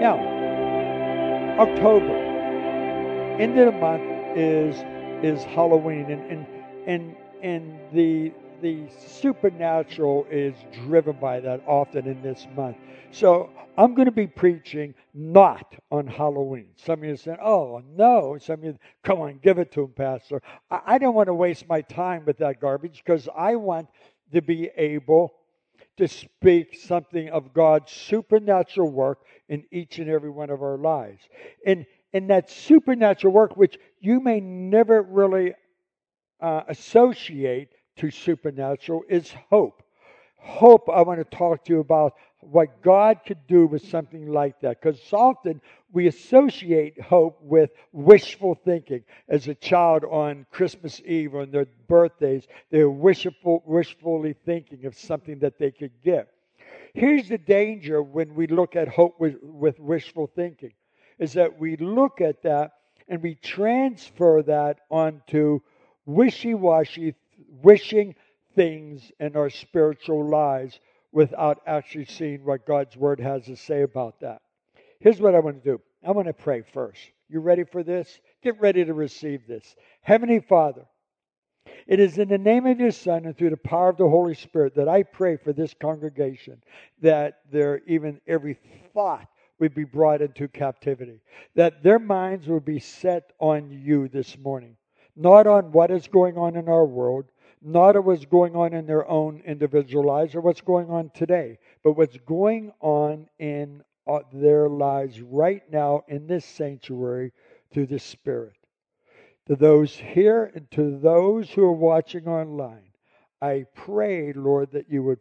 Now, October, end of the month is is Halloween, and and and and the the supernatural is driven by that often in this month. So I'm going to be preaching not on Halloween. Some of you say, "Oh no," some of you, "Come on, give it to him, Pastor." I, I don't want to waste my time with that garbage because I want to be able to speak something of God's supernatural work in each and every one of our lives. And, and that supernatural work, which you may never really uh, associate to supernatural, is hope. Hope, I want to talk to you about what God could do with something like that. Because often we associate hope with wishful thinking. As a child on Christmas Eve, or on their birthdays, they're wishful, wishfully thinking of something that they could get. Here's the danger when we look at hope with, with wishful thinking, is that we look at that and we transfer that onto wishy-washy, wishing things in our spiritual lives without actually seeing what God's Word has to say about that. Here's what I want to do I want to pray first. You ready for this? Get ready to receive this. Heavenly Father, it is in the name of your Son and through the power of the Holy Spirit that I pray for this congregation that their even every thought would be brought into captivity, that their minds would be set on you this morning, not on what is going on in our world, not of what's going on in their own individual lives or what's going on today, but what's going on in uh, their lives right now in this sanctuary through the Spirit. To those here and to those who are watching online, I pray, Lord, that you would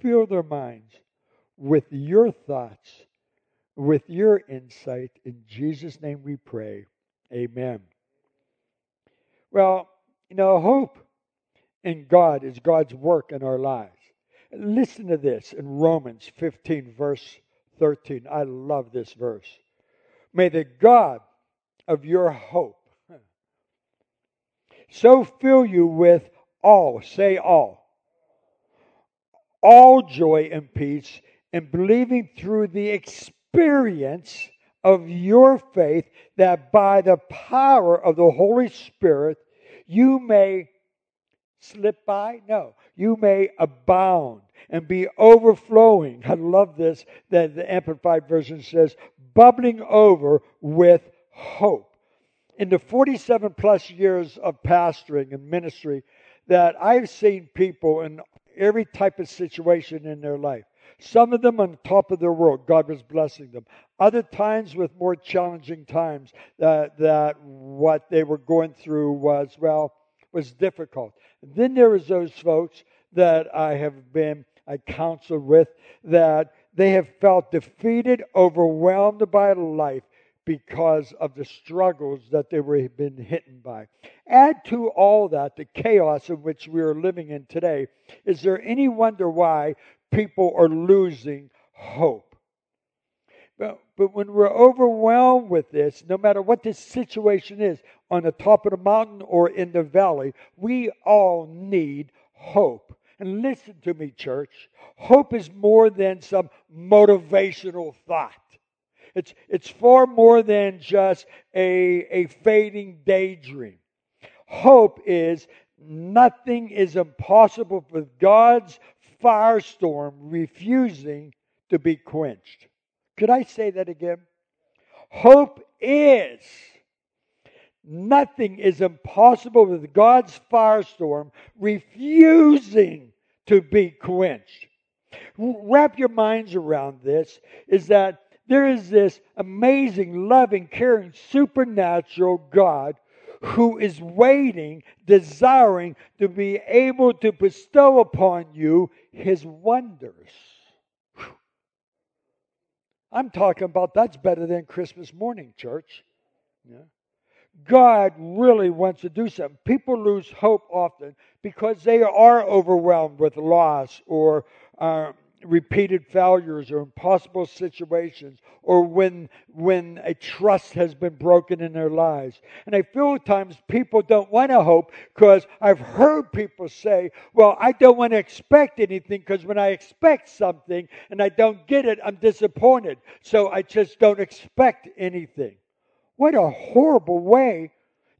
fill their minds with your thoughts, with your insight. In Jesus' name we pray. Amen. Well, you know, hope in God is God's work in our lives. Listen to this in Romans 15, verse 13. I love this verse. May the God of your hope so fill you with all, say all, all joy and peace in believing through the experience of your faith that by the power of the Holy Spirit you may slip by? No. You may abound and be overflowing. I love this that the Amplified Version says, bubbling over with hope. In the 47 plus years of pastoring and ministry, that I've seen people in every type of situation in their life. Some of them on top of their world, God was blessing them. Other times with more challenging times, that, that what they were going through was, well, was difficult. Then there is those folks that I have been I counseled with that they have felt defeated, overwhelmed by life because of the struggles that they were been hit by. Add to all that the chaos in which we are living in today. Is there any wonder why people are losing hope? But, but when we're overwhelmed with this, no matter what the situation is, on the top of the mountain or in the valley, we all need hope. And listen to me, church. Hope is more than some motivational thought. It's, it's far more than just a, a fading daydream. Hope is nothing is impossible with God's firestorm refusing to be quenched. Could I say that again? Hope is nothing is impossible with God's firestorm refusing to be quenched. Wrap your minds around this is that there is this amazing, loving, caring, supernatural God who is waiting, desiring to be able to bestow upon you his wonders. I'm talking about that's better than Christmas morning, church. Yeah. God really wants to do something. People lose hope often because they are overwhelmed with loss or uh, repeated failures or impossible situations or when when a trust has been broken in their lives. And i feel at times people don't want to hope because i've heard people say well i don't want to expect anything because when i expect something and i don't get it i'm disappointed. So i just don't expect anything. What a horrible way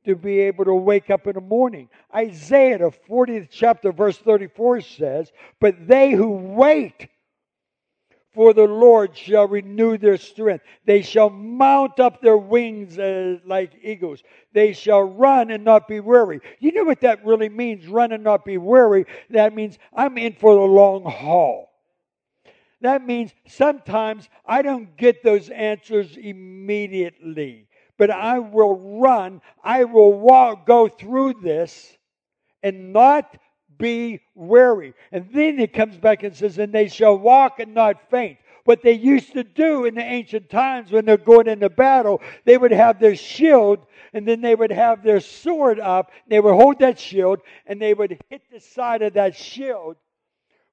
to be able to wake up in the morning. Isaiah, the 40th chapter, verse 34 says, But they who wait for the Lord shall renew their strength. They shall mount up their wings as, like eagles. They shall run and not be weary. You know what that really means, run and not be weary? That means I'm in for the long haul. That means sometimes I don't get those answers immediately but I will run, I will walk, go through this and not be weary. And then it comes back and says, and they shall walk and not faint. What they used to do in the ancient times when they're going into battle, they would have their shield and then they would have their sword up. They would hold that shield and they would hit the side of that shield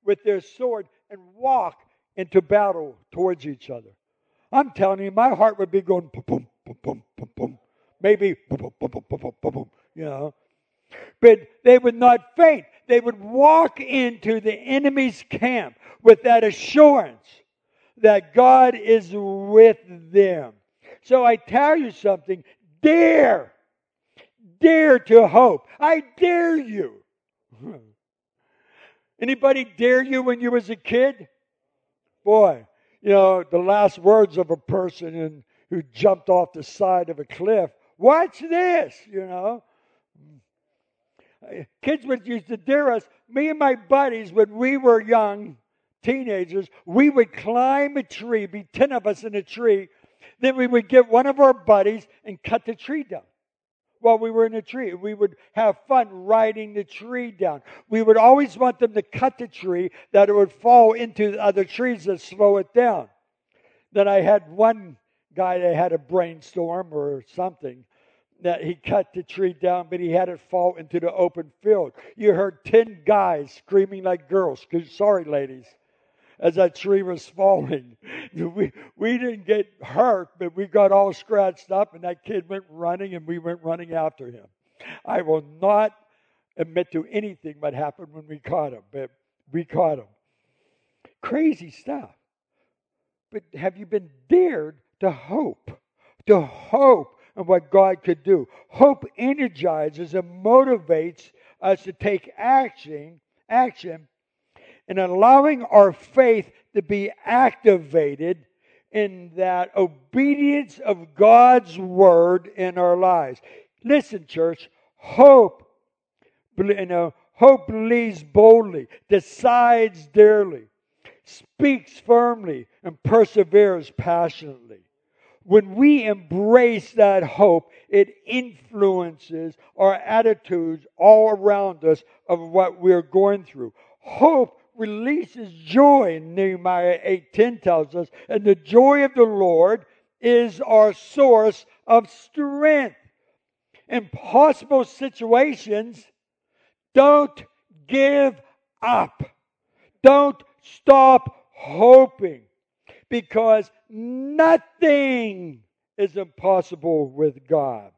with their sword and walk into battle towards each other. I'm telling you, my heart would be going boom, boom, boom, boom, boom, boom. Maybe boom, boom, boom, boom, boom, boom, boom, you know. But they would not faint. They would walk into the enemy's camp with that assurance that God is with them. So I tell you something, dare, dare to hope. I dare you. Anybody dare you when you was a kid? Boy, you know, the last words of a person in, who jumped off the side of a cliff. Watch this, you know. Kids would used to dare us. Me and my buddies, when we were young teenagers, we would climb a tree, be 10 of us in a tree. Then we would get one of our buddies and cut the tree down while we were in the tree. We would have fun riding the tree down. We would always want them to cut the tree that it would fall into the other trees and slow it down. Then I had one guy that had a brainstorm or something that he cut the tree down, but he had it fall into the open field. You heard 10 guys screaming like girls. Sorry, ladies as that tree was falling. We, we didn't get hurt, but we got all scratched up, and that kid went running, and we went running after him. I will not admit to anything that happened when we caught him, but we caught him. Crazy stuff. But have you been dared to hope? To hope in what God could do. Hope energizes and motivates us to take action, action and allowing our faith to be activated in that obedience of God's word in our lives. Listen, church, hope, you know, hope believes boldly, decides dearly, speaks firmly, and perseveres passionately. When we embrace that hope, it influences our attitudes all around us of what we're going through. Hope releases joy. Nehemiah 8:10 tells us, and the joy of the Lord is our source of strength. In impossible situations, don't give up. Don't stop hoping because nothing is impossible with God.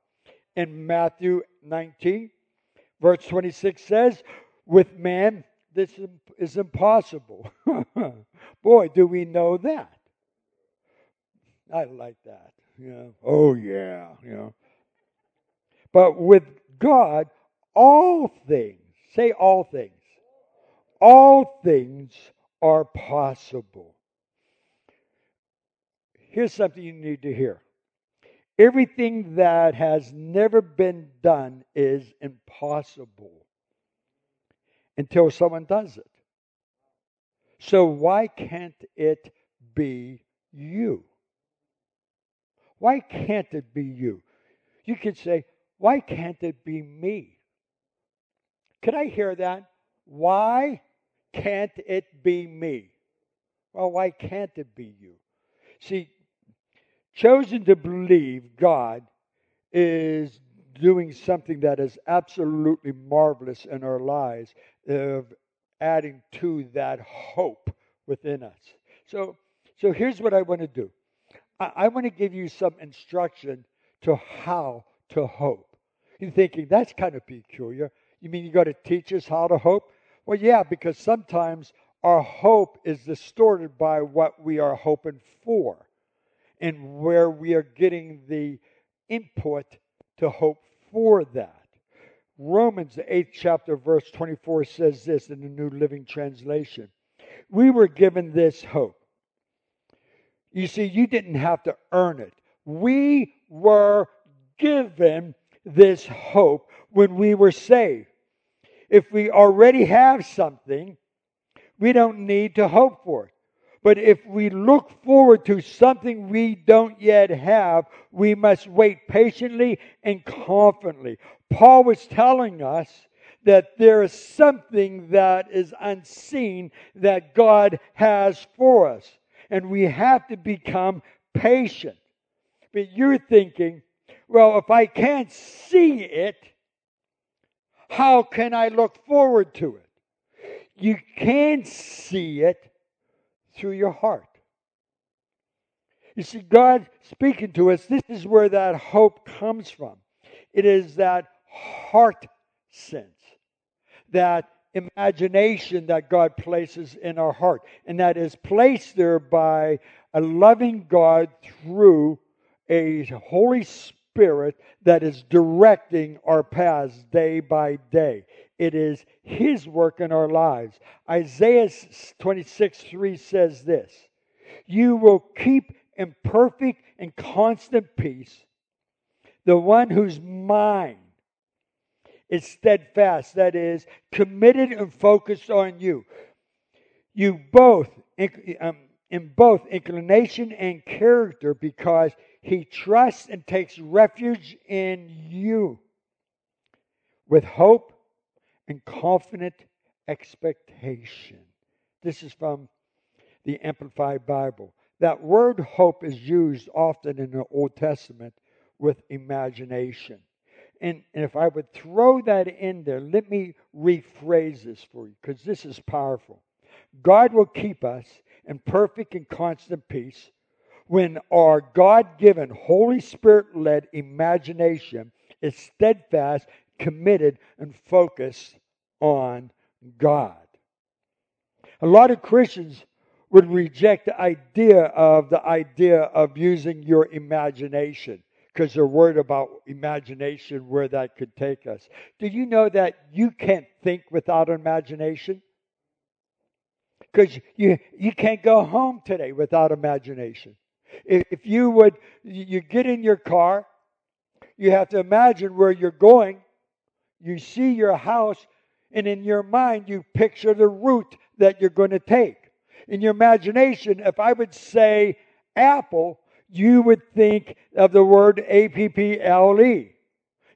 In Matthew 19, verse 26 says, with man, this is impossible. Boy, do we know that. I like that. Oh yeah. Yeah. But with God, all things, say all things, all things are possible. Here's something you need to hear. Everything that has never been done is impossible until someone does it. So, why can't it be you? Why can't it be you? You could say, why can't it be me? Could I hear that? Why can't it be me? Well, why can't it be you? See, choosing to believe God is doing something that is absolutely marvelous in our lives of adding to that hope within us. So, so here's what I want to do I, I want to give you some instruction to how to hope. You're thinking, that's kind of peculiar. You mean you got to teach us how to hope? Well, yeah, because sometimes our hope is distorted by what we are hoping for and where we are getting the input to hope for that. Romans, the eighth chapter, verse 24 says this in the New Living Translation. We were given this hope. You see, you didn't have to earn it. We were given this hope when we were saved. If we already have something, we don't need to hope for it. But if we look forward to something we don't yet have, we must wait patiently and confidently. Paul was telling us that there is something that is unseen that God has for us. And we have to become patient. But you're thinking, well, if I can't see it, how can I look forward to it? You can see it through your heart. You see, God speaking to us, this is where that hope comes from. It is that heart sense, that imagination that God places in our heart, and that is placed there by a loving God through a Holy Spirit that is directing our paths day by day. It is His work in our lives. Isaiah 26 3 says this You will keep in perfect and constant peace the one whose mind is steadfast, that is, committed and focused on you. You both, um, in both inclination and character, because he trusts and takes refuge in you with hope and confident expectation. This is from the Amplified Bible. That word hope is used often in the Old Testament with imagination. And, and if I would throw that in there, let me rephrase this for you because this is powerful. God will keep us in perfect and constant peace when our God given, Holy Spirit led imagination is steadfast, committed, and focused on God. A lot of Christians would reject the idea of the idea of using your imagination because they're worried about imagination where that could take us. Do you know that you can't think without imagination? Because you, you can't go home today without imagination. If you would, you get in your car, you have to imagine where you're going. You see your house, and in your mind, you picture the route that you're going to take. In your imagination, if I would say apple, you would think of the word A P P L E.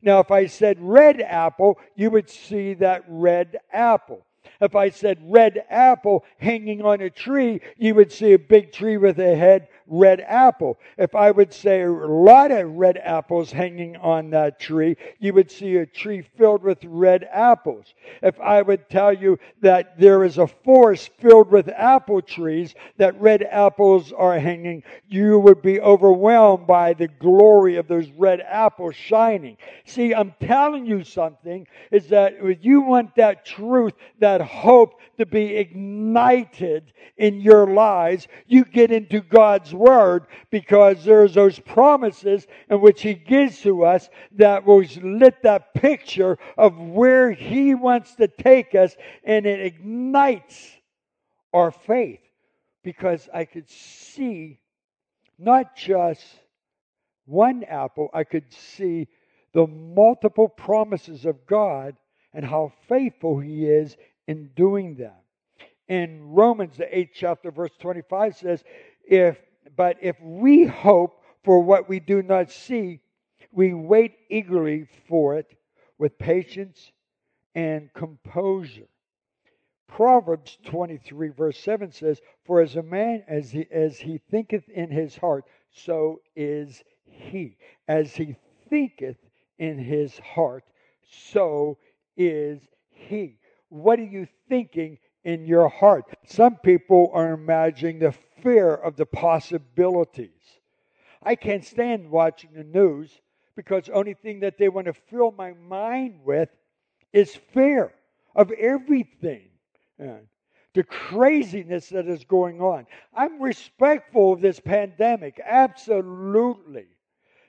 Now, if I said red apple, you would see that red apple. If I said red apple hanging on a tree, you would see a big tree with a head red apple. If I would say a lot of red apples hanging on that tree, you would see a tree filled with red apples. If I would tell you that there is a forest filled with apple trees, that red apples are hanging, you would be overwhelmed by the glory of those red apples shining. See, I'm telling you something is that if you want that truth, that hope to be ignited in your lives, you get into God's Word because there's those promises in which He gives to us that will lit that picture of where He wants to take us and it ignites our faith because I could see not just one apple, I could see the multiple promises of God and how faithful He is in doing that. In Romans, the eighth chapter, verse 25 says, if but if we hope for what we do not see, we wait eagerly for it with patience and composure. Proverbs 23, verse 7 says, For as a man as he, as he thinketh in his heart, so is he. As he thinketh in his heart, so is he. What are you thinking in your heart. Some people are imagining the fear of the possibilities. I can't stand watching the news because the only thing that they want to fill my mind with is fear of everything. the craziness that is going on. I'm respectful of this pandemic, absolutely,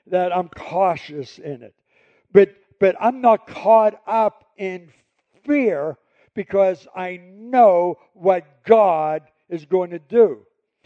that I'm cautious in it. But but I'm not caught up in fear because I know what God is going to do.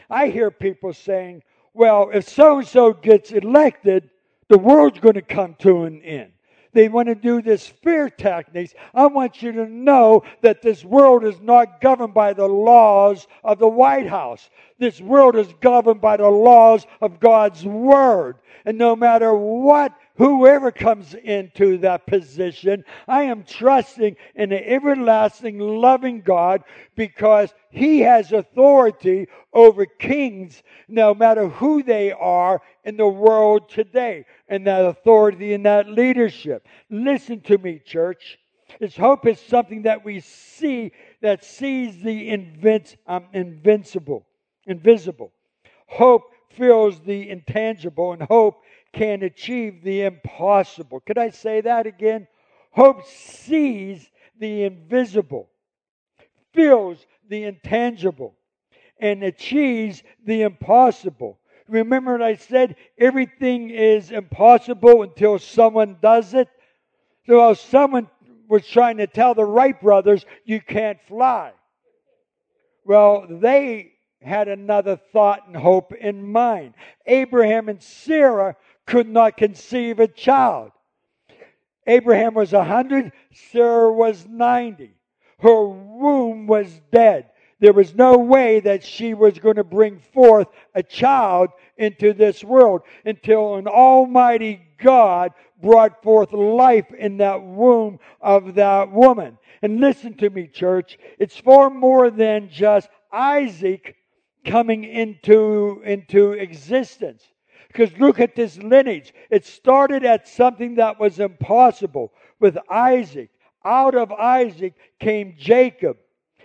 I hear people saying, well, if so and so gets elected, the world's going to come to an end. They want to do this fear tactics. I want you to know that this world is not governed by the laws of the White House. This world is governed by the laws of God's Word. And no matter what whoever comes into that position, I am trusting in the everlasting loving God because He has authority over kings, no matter who they are in the world today, and that authority and that leadership. Listen to me, church. His hope is something that we see that sees the invent, um, invincible, invisible. Hope feels the intangible, and hope can achieve the impossible. Could I say that again? Hope sees the invisible, feels the intangible, and achieves the impossible. Remember what I said? Everything is impossible until someone does it. So someone was trying to tell the Wright brothers, you can't fly. Well, they had another thought and hope in mind. Abraham and Sarah could not conceive a child. Abraham was a hundred, Sarah was ninety. Her womb was dead. There was no way that she was going to bring forth a child into this world until an almighty God brought forth life in that womb of that woman. And listen to me, church. It's far more than just Isaac coming into, into existence. Because look at this lineage. It started at something that was impossible with Isaac. Out of Isaac came Jacob.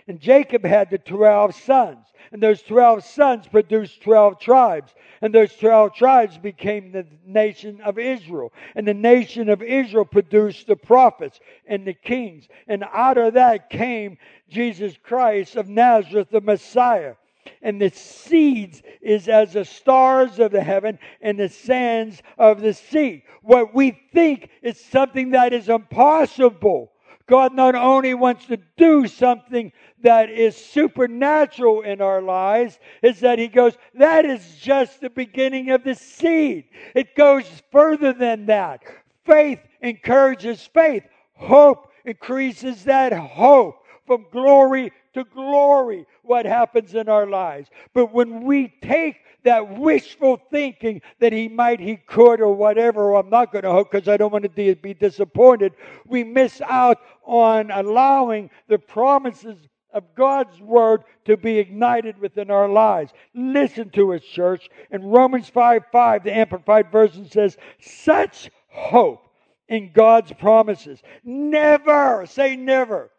And Jacob had the 12 sons. And those 12 sons produced 12 tribes. And those 12 tribes became the nation of Israel. And the nation of Israel produced the prophets and the kings. And out of that came Jesus Christ of Nazareth, the Messiah and the seeds is as the stars of the heaven and the sands of the sea. What we think is something that is impossible. God not only wants to do something that is supernatural in our lives, is that He goes, that is just the beginning of the seed. It goes further than that. Faith encourages faith. Hope increases that hope from glory to glory what happens in our lives. But when we take that wishful thinking that he might, he could, or whatever, or I'm not going to hope because I don't want to be disappointed, we miss out on allowing the promises of God's word to be ignited within our lives. Listen to us, church. In Romans 5 5, the Amplified Version says, Such hope in God's promises. Never, say never,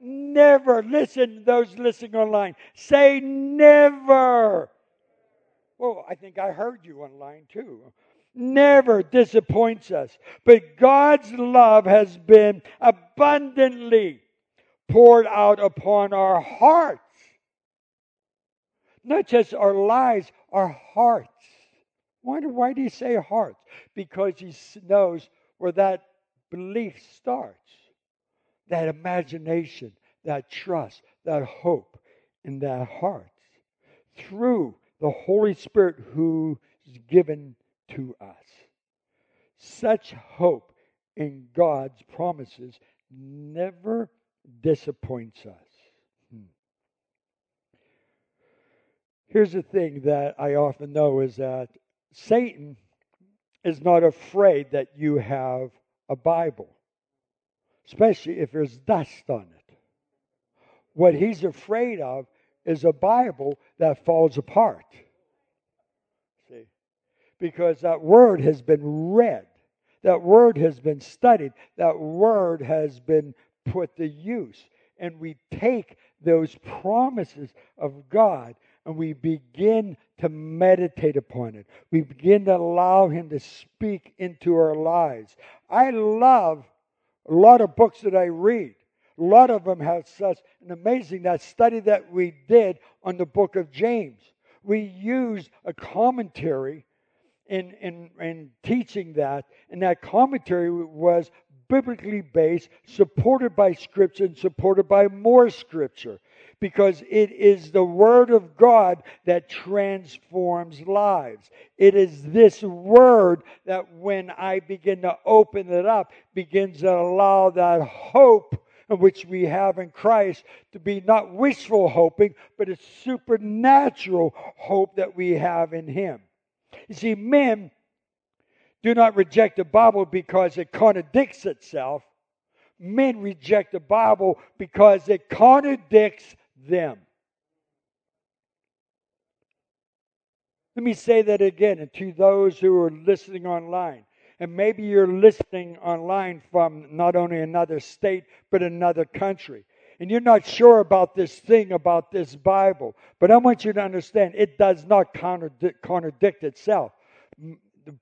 never, listen, to those listening online, say never. Well, I think I heard you online too. Never disappoints us. But God's love has been abundantly poured out upon our hearts. Not just our lives, our hearts. Why why do you say hearts? Because he knows where that belief starts that imagination, that trust, that hope in that heart through the Holy Spirit who is given to us. Such hope in God's promises never disappoints us. Hmm. Here's the thing that I often know is that Satan is not afraid that you have a Bible especially if there's dust on it. What he's afraid of is a Bible that falls apart. See? Because that word has been read, that word has been studied, that word has been put to use. and we take those promises of God and we begin to meditate upon it. We begin to allow Him to speak into our lives. I love a lot of books that I read. A lot of them have such an amazing that study that we did on the book of James. We used a commentary in, in, in teaching that, and that commentary was biblically based, supported by Scripture, and supported by more Scripture. Because it is the Word of God that transforms lives. It is this Word that, when I begin to open it up, begins to allow that hope which we have in Christ to be not wishful hoping, but a supernatural hope that we have in Him. You see, men do not reject the Bible because it contradicts itself. Men reject the Bible because it contradicts them. Let me say that again, and to those who are listening online. And maybe you're listening online from not only another state, but another country. And you're not sure about this thing about this Bible. But I want you to understand it does not contradict, itself.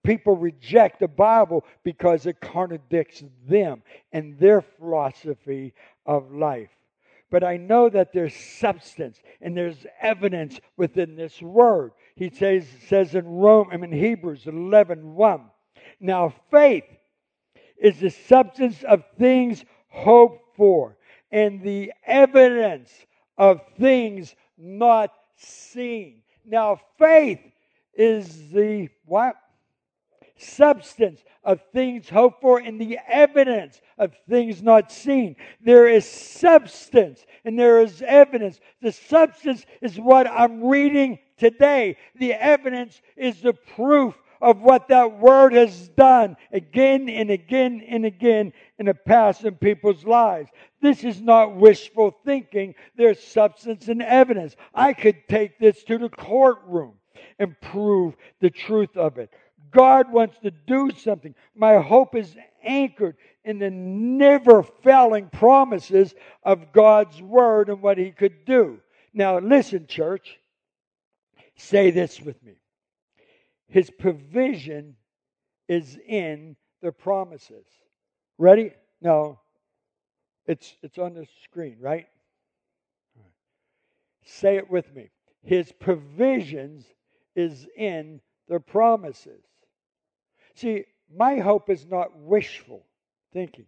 People reject the Bible because it contradicts them and their philosophy of life. But I know that there's substance and there's evidence within this word. He says, says in Rome, I mean Hebrews 11, 1, now, faith is the substance of things hoped for and the evidence of things not seen. Now, faith is the what? Substance of things hoped for and the evidence of things not seen. There is substance and there is evidence. The substance is what I'm reading today. The evidence is the proof of what that word has done again and again and again in the past in people's lives. This is not wishful thinking. There's substance and evidence. I could take this to the courtroom and prove the truth of it. God wants to do something. My hope is anchored in the never failing promises of God's word and what he could do. Now, listen, church. Say this with me. His provision is in the promises. Ready? No. It's it's on the screen, right? Say it with me. His provisions is in the promises. See, my hope is not wishful thinking.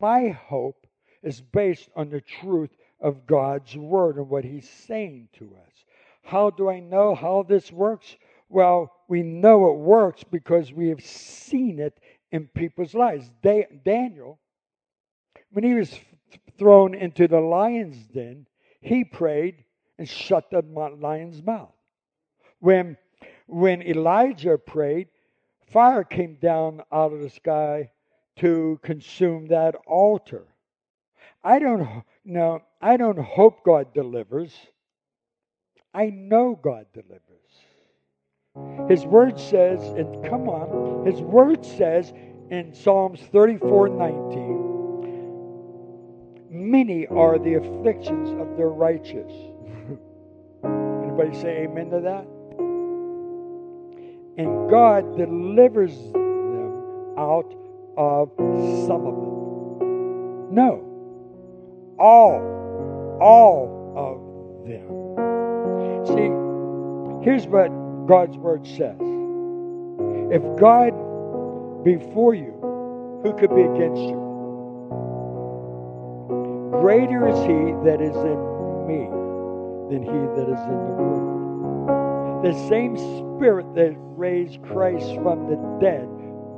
My hope is based on the truth of God's word and what he's saying to us. How do I know how this works? Well, we know it works because we have seen it in people's lives. Daniel, when he was thrown into the lion's den, he prayed and shut the lion's mouth. When, when Elijah prayed, fire came down out of the sky to consume that altar. I don't know, I don't hope God delivers. I know God delivers. His word says, and come on, his word says in Psalms 34 19, many are the afflictions of the righteous. Anybody say amen to that? And God delivers them out of some of them. No. All. All of them. See, here's what God's word says. If God be for you, who could be against you? Greater is he that is in me than he that is in the world. The same spirit that raised Christ from the dead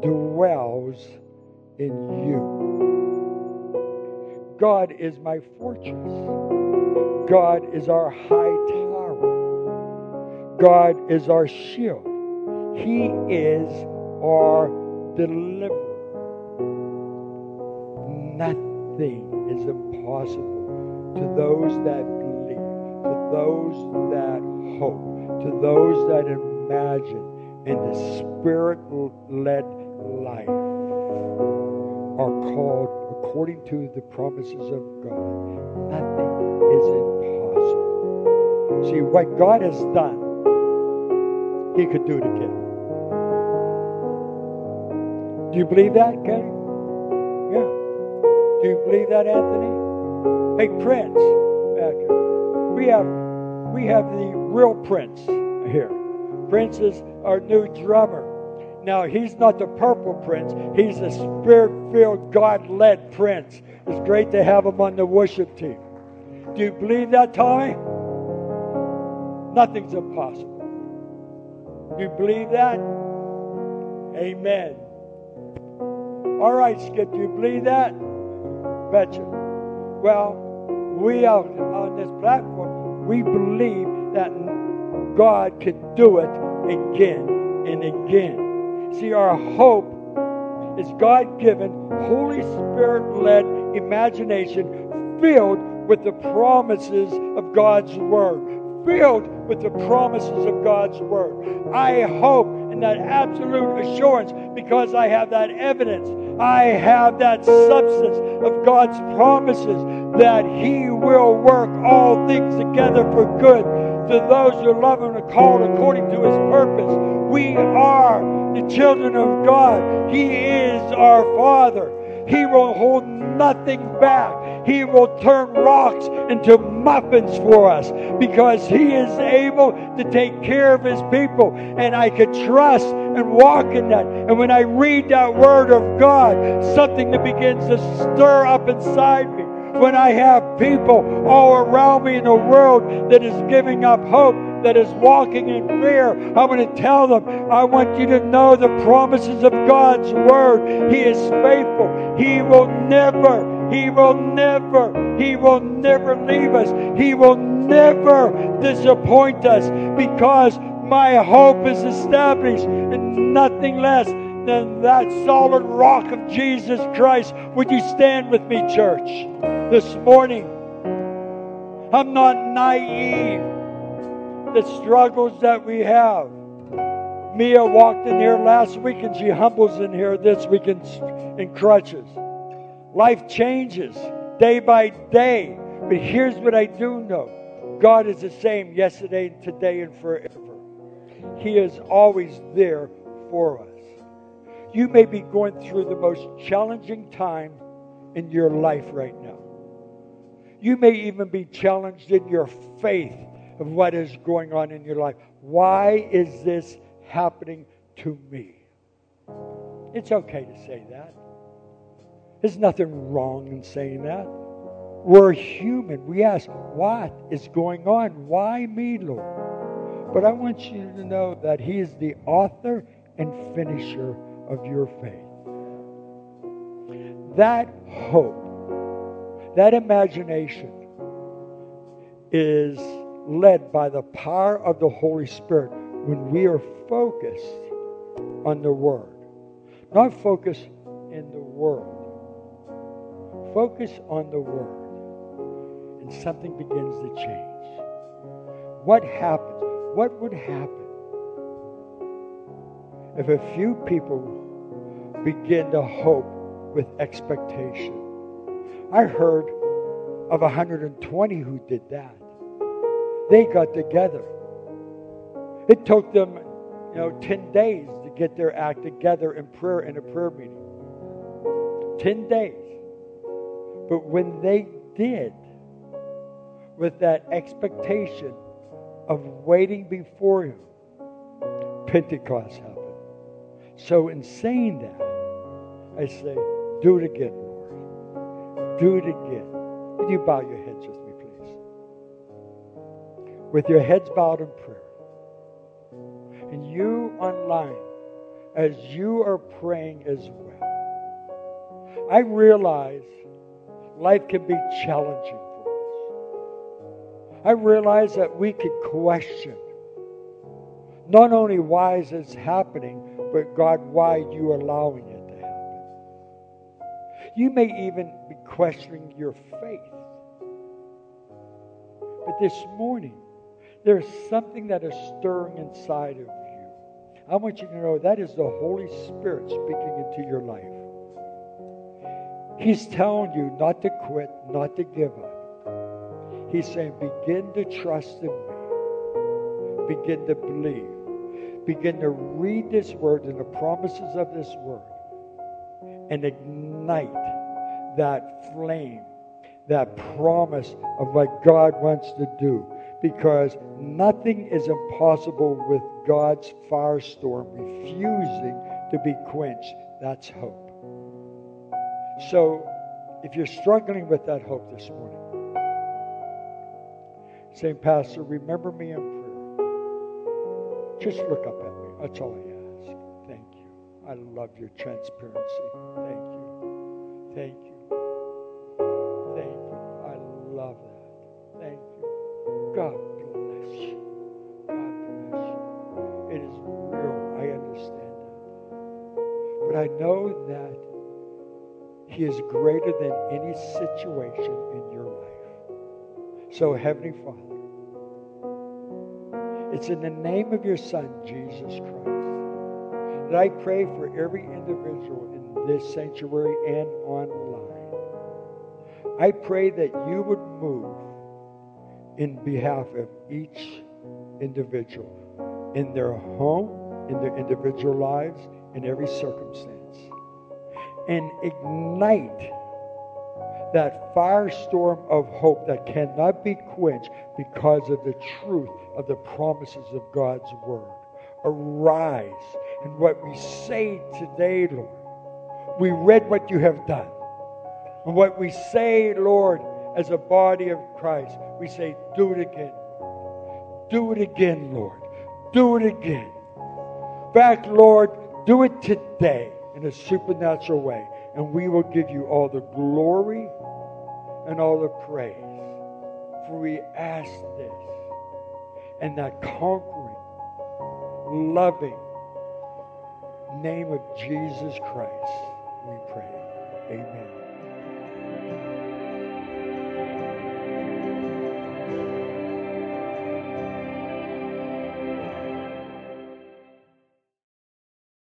dwells in you. God is my fortress. God is our high tower. God is our shield. He is our deliverer. Nothing is impossible to those that believe, to those that hope, to those that imagine in the spirit led life are called according to the promises of God. Nothing is impossible. See, what God has done, He could do it again. Do you believe that, Kenny? Yeah. Do you believe that, Anthony? Hey, Prince, back here. We have we have the real Prince here. Prince is our new drummer. Now, he's not the purple prince, he's the spirit filled, God led prince. It's great to have him on the worship team. Do you believe that, Tommy? Nothing's impossible. Do you believe that? Amen. All right, Skip, do you believe that? Betcha. Well, we out on this platform, we believe that God can do it again and again. See, our hope is God given, Holy Spirit led imagination filled with the promises of God's Word. Filled with the promises of God's Word. I hope in that absolute assurance because I have that evidence. I have that substance of God's promises that He will work all things together for good to those who love and are called according to His purpose. We are the children of God. He is our Father. He will hold nothing back. He will turn rocks into muffins for us because He is able to take care of His people. And I can trust and walk in that. And when I read that Word of God, something that begins to stir up inside me when I have people all around me in the world that is giving up hope, that is walking in fear, I'm going to tell them, I want you to know the promises of God's word. He is faithful. He will never, He will never, He will never leave us. He will never disappoint us because my hope is established in nothing less than that solid rock of Jesus Christ. Would you stand with me, church, this morning? I'm not naive. The struggles that we have. Mia walked in here last week and she humbles in here this week in, in crutches. Life changes day by day. But here's what I do know God is the same yesterday, today, and forever. He is always there for us. You may be going through the most challenging time in your life right now. You may even be challenged in your faith of what is going on in your life. Why is this happening to me? It's okay to say that. There's nothing wrong in saying that. We're human. We ask, what is going on? Why me, Lord? But I want you to know that He is the author and finisher of your faith. That hope, that imagination is led by the power of the Holy Spirit when we are focused on the Word. Not focused in the world. Focus on the Word. And something begins to change. What happens? What would happen if a few people begin to hope with expectation. I heard of 120 who did that. They got together. It took them, you know, 10 days to get their act together in prayer in a prayer meeting. 10 days. But when they did, with that expectation of waiting before Him, Pentecost happened. So, in saying that, I say, do it again. Do it again. Would you bow your heads with me, please? With your heads bowed in prayer. And you online, as you are praying as well, I realize life can be challenging for us. I realize that we could question not only why is this happening, but God, why are you allowing it to happen? You may even be questioning your faith. But this morning, there's something that is stirring inside of you. I want you to know that is the Holy Spirit speaking into your life. He's telling you not to quit, not to give up. He's saying, begin to trust in me. Begin to believe. Begin to read this word and the promises of this word and ignite that flame, that promise of what God wants to do. Because nothing is impossible with God's firestorm refusing to be quenched. That's hope. So, if you're struggling with that hope this morning, saying, Pastor, remember me in prayer. Just look up at me. That's all I ask. Thank you. I love your transparency. Thank you. Thank you. God bless you. God bless you. It is real. I understand that. But I know that He is greater than any situation in your life. So, Heavenly Father, it's in the name of your Son, Jesus Christ, that I pray for every individual in this sanctuary and online. I pray that you would move in behalf of each individual in their home, in their individual lives, in every circumstance, and ignite that firestorm of hope that cannot be quenched because of the truth of the promises of God's word. Arise in what we say today, Lord. We read what you have done. And what we say, Lord, as a body of Christ, we say, do it again. Do it again, Lord. Do it again. Back, Lord, do it today in a supernatural way. And we will give you all the glory and all the praise. For we ask this in that conquering, loving name of Jesus Christ, we pray. Amen.